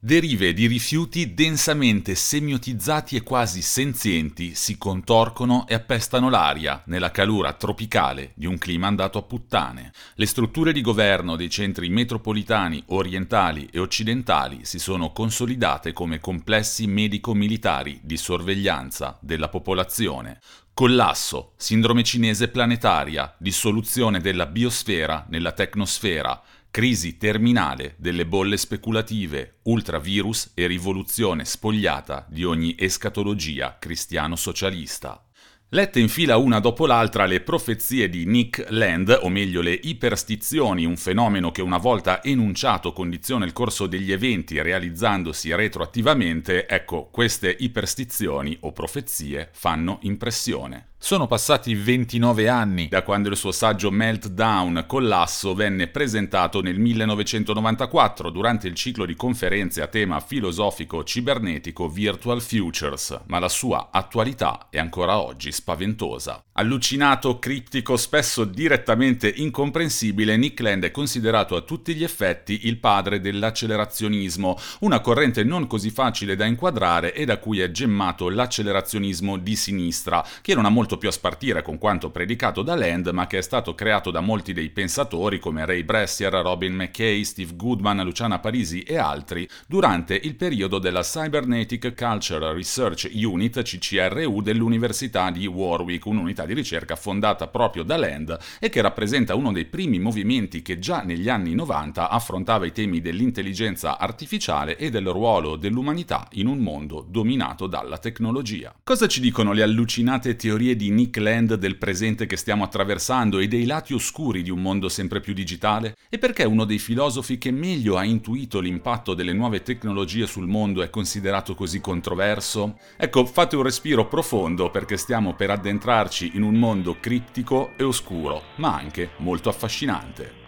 Derive di rifiuti densamente semiotizzati e quasi senzienti si contorcono e appestano l'aria nella calura tropicale di un clima andato a puttane. Le strutture di governo dei centri metropolitani orientali e occidentali si sono consolidate come complessi medico-militari di sorveglianza della popolazione. Collasso, sindrome cinese planetaria, dissoluzione della biosfera nella tecnosfera, crisi terminale delle bolle speculative, ultravirus e rivoluzione spogliata di ogni escatologia cristiano-socialista. Lette in fila una dopo l'altra le profezie di Nick Land, o meglio le iperstizioni, un fenomeno che una volta enunciato condiziona il corso degli eventi realizzandosi retroattivamente, ecco, queste iperstizioni o profezie fanno impressione. Sono passati 29 anni da quando il suo saggio Meltdown Collasso venne presentato nel 1994 durante il ciclo di conferenze a tema filosofico cibernetico Virtual Futures, ma la sua attualità è ancora oggi spaventosa. Allucinato, criptico, spesso direttamente incomprensibile, Nick Land è considerato a tutti gli effetti il padre dell'accelerazionismo, una corrente non così facile da inquadrare e da cui è gemmato l'accelerazzionismo di sinistra, che era una molto molto più a spartire con quanto predicato da Land, ma che è stato creato da molti dei pensatori come Ray Bressier, Robin McKay, Steve Goodman, Luciana Parisi e altri durante il periodo della Cybernetic Culture Research Unit CCRU dell'Università di Warwick, un'unità di ricerca fondata proprio da Land e che rappresenta uno dei primi movimenti che già negli anni 90 affrontava i temi dell'intelligenza artificiale e del ruolo dell'umanità in un mondo dominato dalla tecnologia. Cosa ci dicono le allucinate teorie di Nick Land del presente che stiamo attraversando e dei lati oscuri di un mondo sempre più digitale? E perché uno dei filosofi che meglio ha intuito l'impatto delle nuove tecnologie sul mondo è considerato così controverso? Ecco, fate un respiro profondo perché stiamo per addentrarci in un mondo criptico e oscuro, ma anche molto affascinante.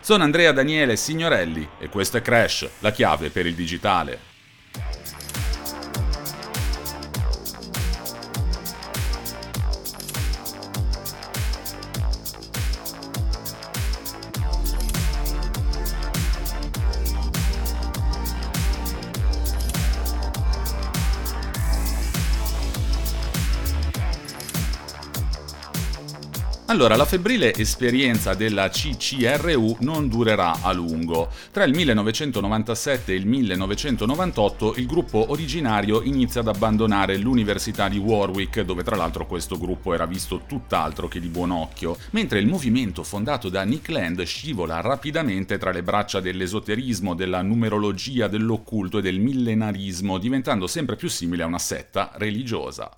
Sono Andrea Daniele Signorelli e questo è Crash, la chiave per il digitale. Allora, la febbrile esperienza della CCRU non durerà a lungo. Tra il 1997 e il 1998 il gruppo originario inizia ad abbandonare l'Università di Warwick, dove tra l'altro questo gruppo era visto tutt'altro che di buon occhio, mentre il movimento fondato da Nick Land scivola rapidamente tra le braccia dell'esoterismo, della numerologia, dell'occulto e del millenarismo, diventando sempre più simile a una setta religiosa.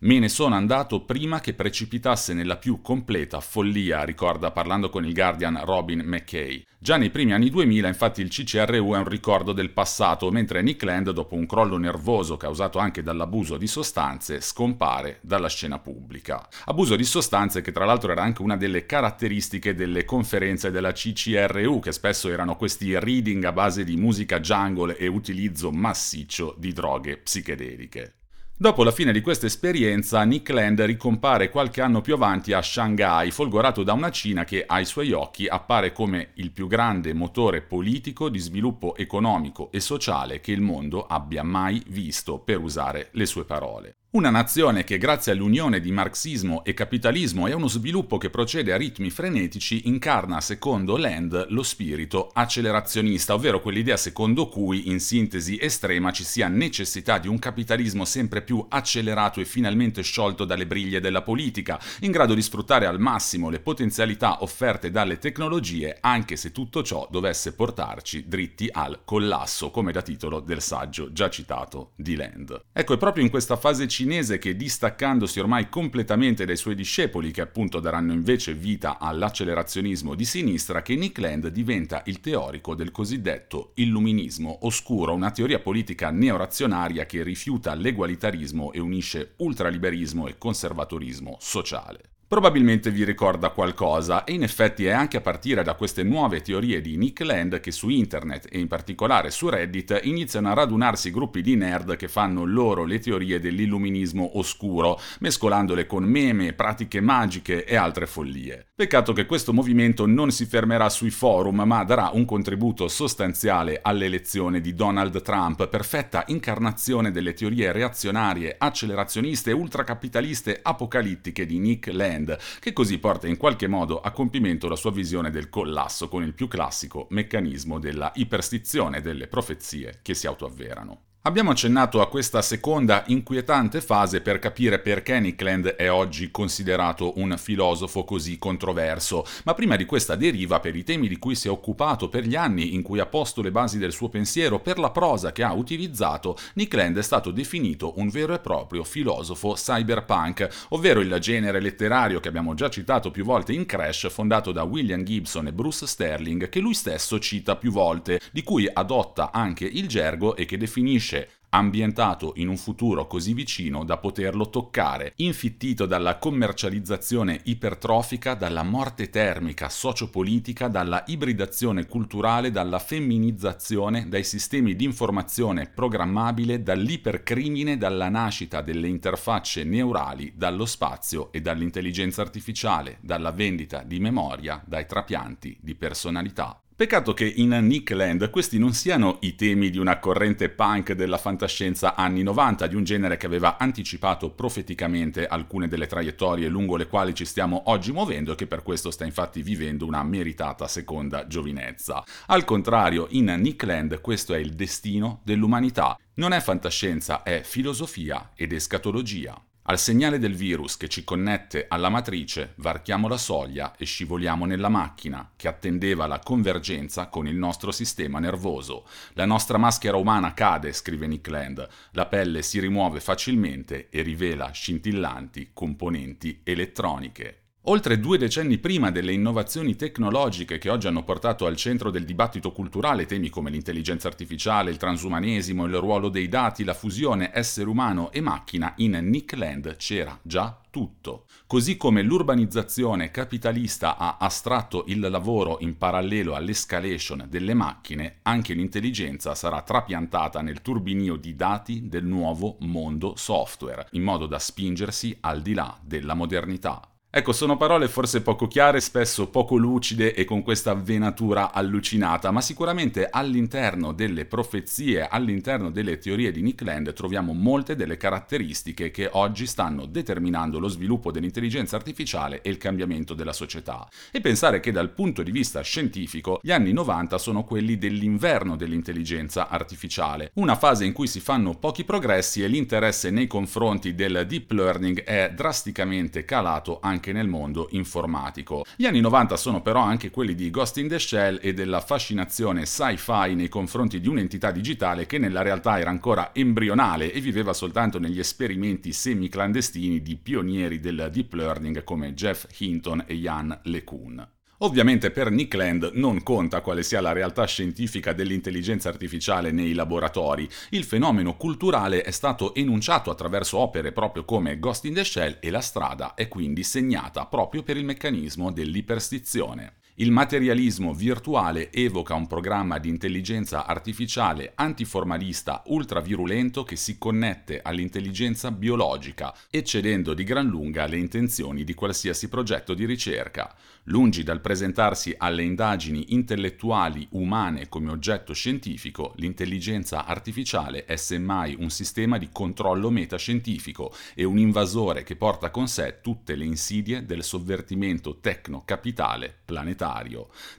Me ne sono andato prima che precipitasse nella più completa follia, ricorda parlando con il Guardian Robin McKay. Già nei primi anni 2000 infatti il CCRU è un ricordo del passato, mentre Nick Land, dopo un crollo nervoso causato anche dall'abuso di sostanze, scompare dalla scena pubblica. Abuso di sostanze che tra l'altro era anche una delle caratteristiche delle conferenze della CCRU, che spesso erano questi reading a base di musica jungle e utilizzo massiccio di droghe psichedeliche. Dopo la fine di questa esperienza, Nick Land ricompare qualche anno più avanti a Shanghai, folgorato da una Cina che ai suoi occhi appare come il più grande motore politico di sviluppo economico e sociale che il mondo abbia mai visto, per usare le sue parole. Una nazione che grazie all'unione di marxismo e capitalismo e a uno sviluppo che procede a ritmi frenetici incarna, secondo Land, lo spirito accelerazionista, ovvero quell'idea secondo cui, in sintesi estrema, ci sia necessità di un capitalismo sempre più accelerato e finalmente sciolto dalle briglie della politica, in grado di sfruttare al massimo le potenzialità offerte dalle tecnologie, anche se tutto ciò dovesse portarci dritti al collasso, come da titolo del saggio già citato di Land. Ecco, è proprio in questa fase cinese che distaccandosi ormai completamente dai suoi discepoli, che appunto daranno invece vita all'accelerazionismo di sinistra, che Nick Land diventa il teorico del cosiddetto illuminismo oscuro, una teoria politica neorazionaria che rifiuta l'egualitarismo e unisce ultraliberismo e conservatorismo sociale. Probabilmente vi ricorda qualcosa e in effetti è anche a partire da queste nuove teorie di Nick Land che su internet e in particolare su Reddit iniziano a radunarsi gruppi di nerd che fanno loro le teorie dell'illuminismo oscuro, mescolandole con meme, pratiche magiche e altre follie. Peccato che questo movimento non si fermerà sui forum ma darà un contributo sostanziale all'elezione di Donald Trump, perfetta incarnazione delle teorie reazionarie, accelerazioniste ultracapitaliste apocalittiche di Nick Land Land, che così porta in qualche modo a compimento la sua visione del collasso con il più classico meccanismo della iperstizione delle profezie che si autoavverano. Abbiamo accennato a questa seconda inquietante fase per capire perché Nick Land è oggi considerato un filosofo così controverso, ma prima di questa deriva per i temi di cui si è occupato, per gli anni in cui ha posto le basi del suo pensiero, per la prosa che ha utilizzato, Nick Land è stato definito un vero e proprio filosofo cyberpunk, ovvero il genere letterario che abbiamo già citato più volte in Crash, fondato da William Gibson e Bruce Sterling, che lui stesso cita più volte, di cui adotta anche il gergo e che definisce ambientato in un futuro così vicino da poterlo toccare, infittito dalla commercializzazione ipertrofica, dalla morte termica sociopolitica, dalla ibridazione culturale, dalla femminizzazione, dai sistemi di informazione programmabile, dall'ipercrimine, dalla nascita delle interfacce neurali, dallo spazio e dall'intelligenza artificiale, dalla vendita di memoria, dai trapianti di personalità. Peccato che in Nick Land questi non siano i temi di una corrente punk della fantascienza anni 90, di un genere che aveva anticipato profeticamente alcune delle traiettorie lungo le quali ci stiamo oggi muovendo e che per questo sta infatti vivendo una meritata seconda giovinezza. Al contrario, in Nick Land questo è il destino dell'umanità. Non è fantascienza, è filosofia ed escatologia. Al segnale del virus che ci connette alla matrice, varchiamo la soglia e scivoliamo nella macchina che attendeva la convergenza con il nostro sistema nervoso. La nostra maschera umana cade, scrive Nick Land, la pelle si rimuove facilmente e rivela scintillanti componenti elettroniche. Oltre due decenni prima delle innovazioni tecnologiche che oggi hanno portato al centro del dibattito culturale temi come l'intelligenza artificiale, il transumanesimo, il ruolo dei dati, la fusione essere umano e macchina, in Nick Land c'era già tutto. Così come l'urbanizzazione capitalista ha astratto il lavoro in parallelo all'escalation delle macchine, anche l'intelligenza sarà trapiantata nel turbinio di dati del nuovo mondo software, in modo da spingersi al di là della modernità. Ecco, sono parole forse poco chiare, spesso poco lucide e con questa venatura allucinata, ma sicuramente all'interno delle profezie, all'interno delle teorie di Nick Land troviamo molte delle caratteristiche che oggi stanno determinando lo sviluppo dell'intelligenza artificiale e il cambiamento della società. E pensare che dal punto di vista scientifico gli anni 90 sono quelli dell'inverno dell'intelligenza artificiale, una fase in cui si fanno pochi progressi e l'interesse nei confronti del deep learning è drasticamente calato anche anche nel mondo informatico. Gli anni 90 sono però anche quelli di Ghost in the Shell e della fascinazione sci-fi nei confronti di un'entità digitale che nella realtà era ancora embrionale e viveva soltanto negli esperimenti semi-clandestini di pionieri del deep learning come Jeff Hinton e Jan LeCun. Ovviamente per Nick Land non conta quale sia la realtà scientifica dell'intelligenza artificiale nei laboratori, il fenomeno culturale è stato enunciato attraverso opere proprio come Ghost in the Shell e la strada è quindi segnata proprio per il meccanismo dell'iperstizione. Il materialismo virtuale evoca un programma di intelligenza artificiale antiformalista ultravirulento che si connette all'intelligenza biologica, eccedendo di gran lunga le intenzioni di qualsiasi progetto di ricerca. Lungi dal presentarsi alle indagini intellettuali umane come oggetto scientifico, l'intelligenza artificiale è semmai un sistema di controllo metascientifico e un invasore che porta con sé tutte le insidie del sovvertimento tecno-capitale planetario.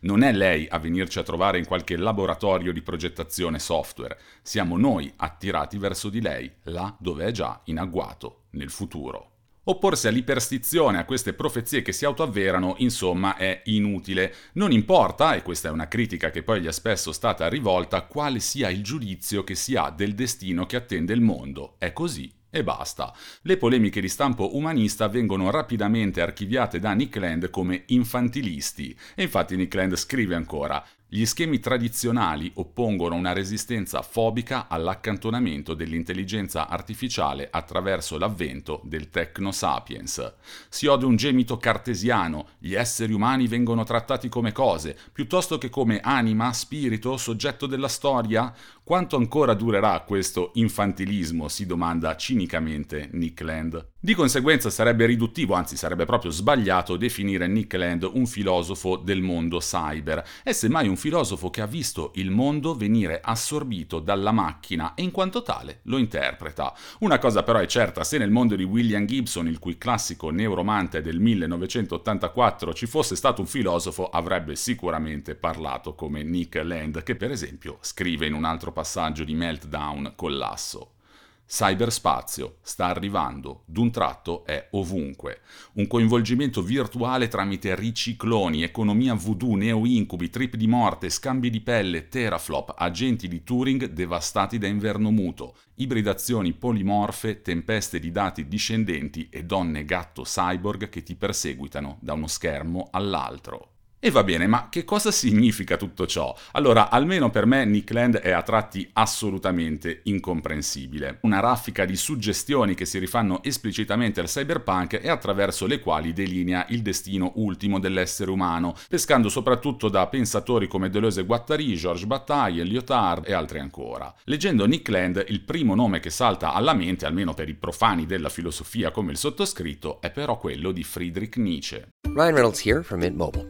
Non è lei a venirci a trovare in qualche laboratorio di progettazione software, siamo noi attirati verso di lei, là dove è già in agguato, nel futuro. Opporsi all'iperstizione, a queste profezie che si autoavverano, insomma, è inutile. Non importa, e questa è una critica che poi gli è spesso stata rivolta, quale sia il giudizio che si ha del destino che attende il mondo. È così e basta. Le polemiche di stampo umanista vengono rapidamente archiviate da Nick Land come infantilisti e infatti Nick Land scrive ancora gli schemi tradizionali oppongono una resistenza fobica all'accantonamento dell'intelligenza artificiale attraverso l'avvento del techno sapiens. Si ode un gemito cartesiano, gli esseri umani vengono trattati come cose, piuttosto che come anima, spirito, soggetto della storia? Quanto ancora durerà questo infantilismo? si domanda cinicamente Nick Land. Di conseguenza sarebbe riduttivo, anzi sarebbe proprio sbagliato definire Nick Land un filosofo del mondo cyber, è semmai un filosofo che ha visto il mondo venire assorbito dalla macchina e in quanto tale lo interpreta. Una cosa però è certa, se nel mondo di William Gibson, il cui classico neuromante del 1984 ci fosse stato un filosofo, avrebbe sicuramente parlato come Nick Land, che per esempio scrive in un altro passaggio di Meltdown Collasso. Cyberspazio sta arrivando, d'un tratto è ovunque. Un coinvolgimento virtuale tramite ricicloni, economia voodoo, neo-incubi, trip di morte, scambi di pelle, teraflop, agenti di Turing devastati da inverno muto, ibridazioni polimorfe, tempeste di dati discendenti e donne gatto cyborg che ti perseguitano da uno schermo all'altro. E va bene, ma che cosa significa tutto ciò? Allora, almeno per me Nick Land è a tratti assolutamente incomprensibile. Una raffica di suggestioni che si rifanno esplicitamente al cyberpunk e attraverso le quali delinea il destino ultimo dell'essere umano, pescando soprattutto da pensatori come Deleuze e Guattari, Georges Bataille, Lyotard e altri ancora. Leggendo Nick Land, il primo nome che salta alla mente, almeno per i profani della filosofia come il sottoscritto, è però quello di Friedrich Nietzsche. Ryan Reynolds here from Mint Mobile.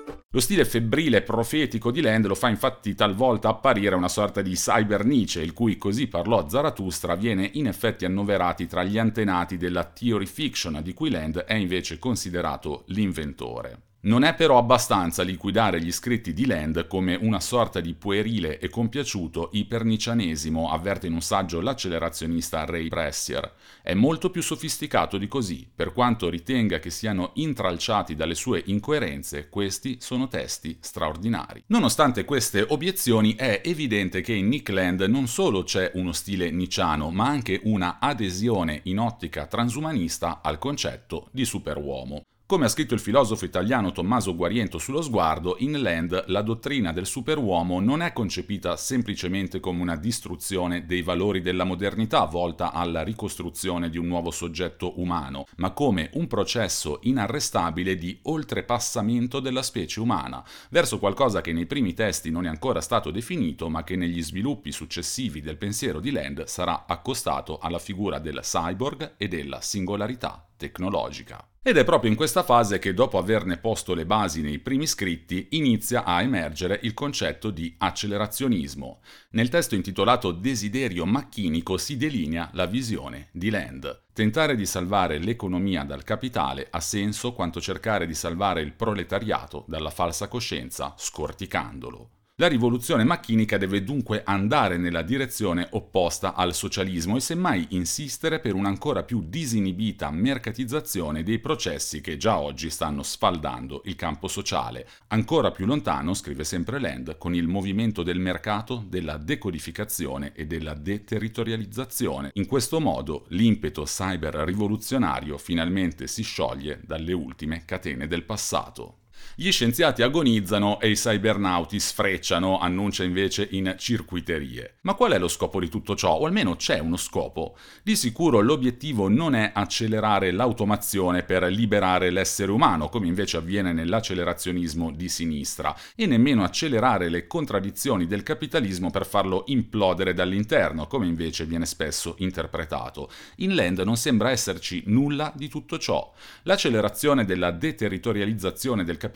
Lo stile febbrile e profetico di Land lo fa infatti talvolta apparire una sorta di cyber il cui così parlò Zarathustra viene in effetti annoverati tra gli antenati della theory fiction, di cui Land è invece considerato l'inventore. Non è però abbastanza liquidare gli scritti di Land come una sorta di puerile e compiaciuto ipernicianesimo, avverte in un saggio l'accelerazionista Ray Pressier. È molto più sofisticato di così, per quanto ritenga che siano intralciati dalle sue incoerenze, questi sono testi straordinari. Nonostante queste obiezioni, è evidente che in Nick Land non solo c'è uno stile nicciano, ma anche una adesione in ottica transumanista al concetto di superuomo. Come ha scritto il filosofo italiano Tommaso Guariento sullo sguardo, in Land la dottrina del superuomo non è concepita semplicemente come una distruzione dei valori della modernità volta alla ricostruzione di un nuovo soggetto umano, ma come un processo inarrestabile di oltrepassamento della specie umana, verso qualcosa che nei primi testi non è ancora stato definito, ma che negli sviluppi successivi del pensiero di Land sarà accostato alla figura del cyborg e della singolarità tecnologica. Ed è proprio in questa fase che, dopo averne posto le basi nei primi scritti, inizia a emergere il concetto di accelerazionismo. Nel testo intitolato Desiderio macchinico si delinea la visione di Land. Tentare di salvare l'economia dal capitale ha senso quanto cercare di salvare il proletariato dalla falsa coscienza, scorticandolo. La rivoluzione macchinica deve dunque andare nella direzione opposta al socialismo e semmai insistere per un'ancora più disinibita mercatizzazione dei processi che già oggi stanno sfaldando il campo sociale. Ancora più lontano, scrive sempre Land, con il movimento del mercato, della decodificazione e della deterritorializzazione. In questo modo l'impeto cyber rivoluzionario finalmente si scioglie dalle ultime catene del passato. Gli scienziati agonizzano e i cybernauti sfrecciano, annuncia invece in circuiterie. Ma qual è lo scopo di tutto ciò? O almeno c'è uno scopo. Di sicuro l'obiettivo non è accelerare l'automazione per liberare l'essere umano, come invece avviene nell'accelerazionismo di sinistra, e nemmeno accelerare le contraddizioni del capitalismo per farlo implodere dall'interno, come invece viene spesso interpretato. In Land non sembra esserci nulla di tutto ciò. L'accelerazione della deterritorializzazione del capitalismo,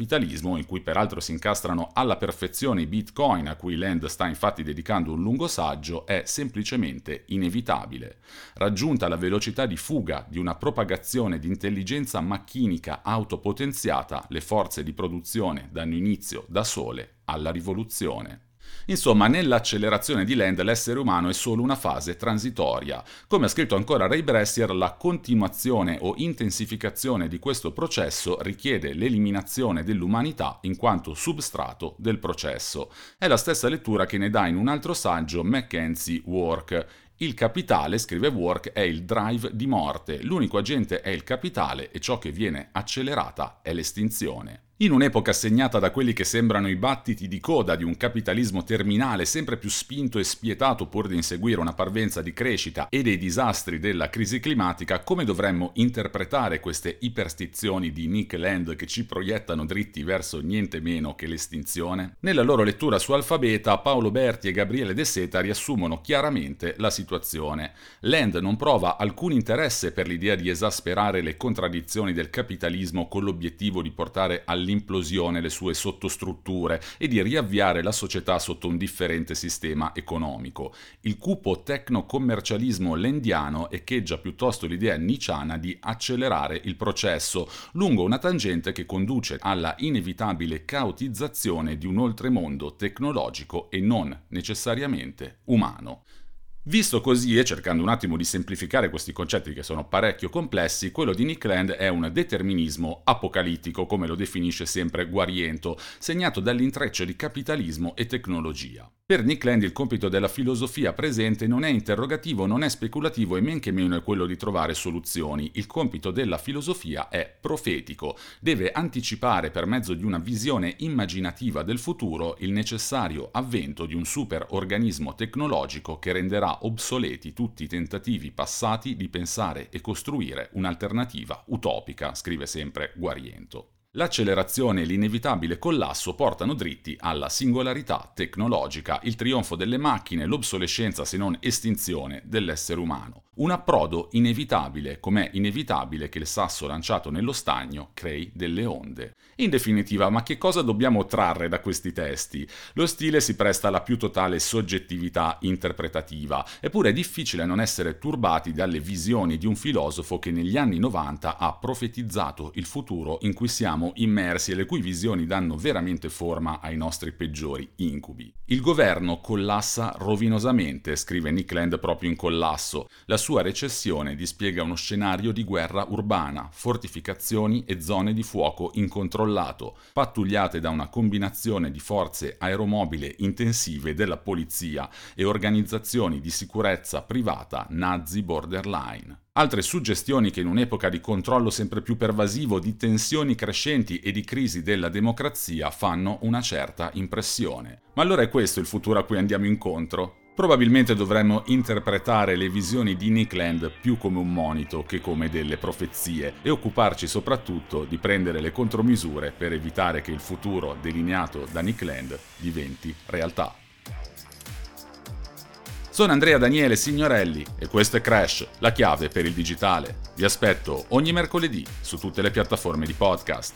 in cui peraltro si incastrano alla perfezione i bitcoin, a cui Land sta infatti dedicando un lungo saggio, è semplicemente inevitabile. Raggiunta la velocità di fuga di una propagazione di intelligenza macchinica autopotenziata, le forze di produzione danno inizio da sole alla rivoluzione. Insomma, nell'accelerazione di Land l'essere umano è solo una fase transitoria. Come ha scritto ancora Ray Bressier, la continuazione o intensificazione di questo processo richiede l'eliminazione dell'umanità in quanto substrato del processo. È la stessa lettura che ne dà in un altro saggio Mackenzie Work. Il capitale, scrive Work, è il drive di morte, l'unico agente è il capitale e ciò che viene accelerata è l'estinzione. In un'epoca segnata da quelli che sembrano i battiti di coda di un capitalismo terminale sempre più spinto e spietato pur di inseguire una parvenza di crescita e dei disastri della crisi climatica, come dovremmo interpretare queste iperstizioni di Nick Land che ci proiettano dritti verso niente meno che l'estinzione? Nella loro lettura su Alfabeta, Paolo Berti e Gabriele De Seta riassumono chiaramente la situazione. Land non prova alcun interesse per l'idea di esasperare le contraddizioni del capitalismo con l'obiettivo di portare al all'implosione le sue sottostrutture e di riavviare la società sotto un differente sistema economico. Il cupo tecno-commercialismo lendiano echeggia piuttosto l'idea nicciana di accelerare il processo lungo una tangente che conduce alla inevitabile caotizzazione di un oltremondo tecnologico e non necessariamente umano. Visto così e cercando un attimo di semplificare questi concetti che sono parecchio complessi, quello di Nick Land è un determinismo apocalittico, come lo definisce sempre Guariento, segnato dall'intreccio di capitalismo e tecnologia. Per Nick Land il compito della filosofia presente non è interrogativo, non è speculativo e men che meno è quello di trovare soluzioni. Il compito della filosofia è profetico, deve anticipare per mezzo di una visione immaginativa del futuro il necessario avvento di un superorganismo tecnologico che renderà obsoleti tutti i tentativi passati di pensare e costruire un'alternativa utopica, scrive sempre Guariento. L'accelerazione e l'inevitabile collasso portano dritti alla singolarità tecnologica, il trionfo delle macchine, l'obsolescenza se non estinzione dell'essere umano. Un approdo inevitabile, com'è inevitabile che il sasso lanciato nello stagno crei delle onde. In definitiva, ma che cosa dobbiamo trarre da questi testi? Lo stile si presta alla più totale soggettività interpretativa, eppure è difficile non essere turbati dalle visioni di un filosofo che negli anni 90 ha profetizzato il futuro in cui siamo immersi e le cui visioni danno veramente forma ai nostri peggiori incubi. Il governo collassa rovinosamente, scrive Nick Land proprio in collasso. La sua recessione dispiega uno scenario di guerra urbana, fortificazioni e zone di fuoco incontrollato, pattugliate da una combinazione di forze aeromobile intensive della polizia e organizzazioni di sicurezza privata nazi borderline. Altre suggestioni che in un'epoca di controllo sempre più pervasivo, di tensioni crescenti e di crisi della democrazia fanno una certa impressione. Ma allora è questo il futuro a cui andiamo incontro? Probabilmente dovremmo interpretare le visioni di Nick Land più come un monito che come delle profezie e occuparci soprattutto di prendere le contromisure per evitare che il futuro delineato da Nick Land diventi realtà. Sono Andrea Daniele Signorelli e questo è Crash, la chiave per il digitale. Vi aspetto ogni mercoledì su tutte le piattaforme di podcast.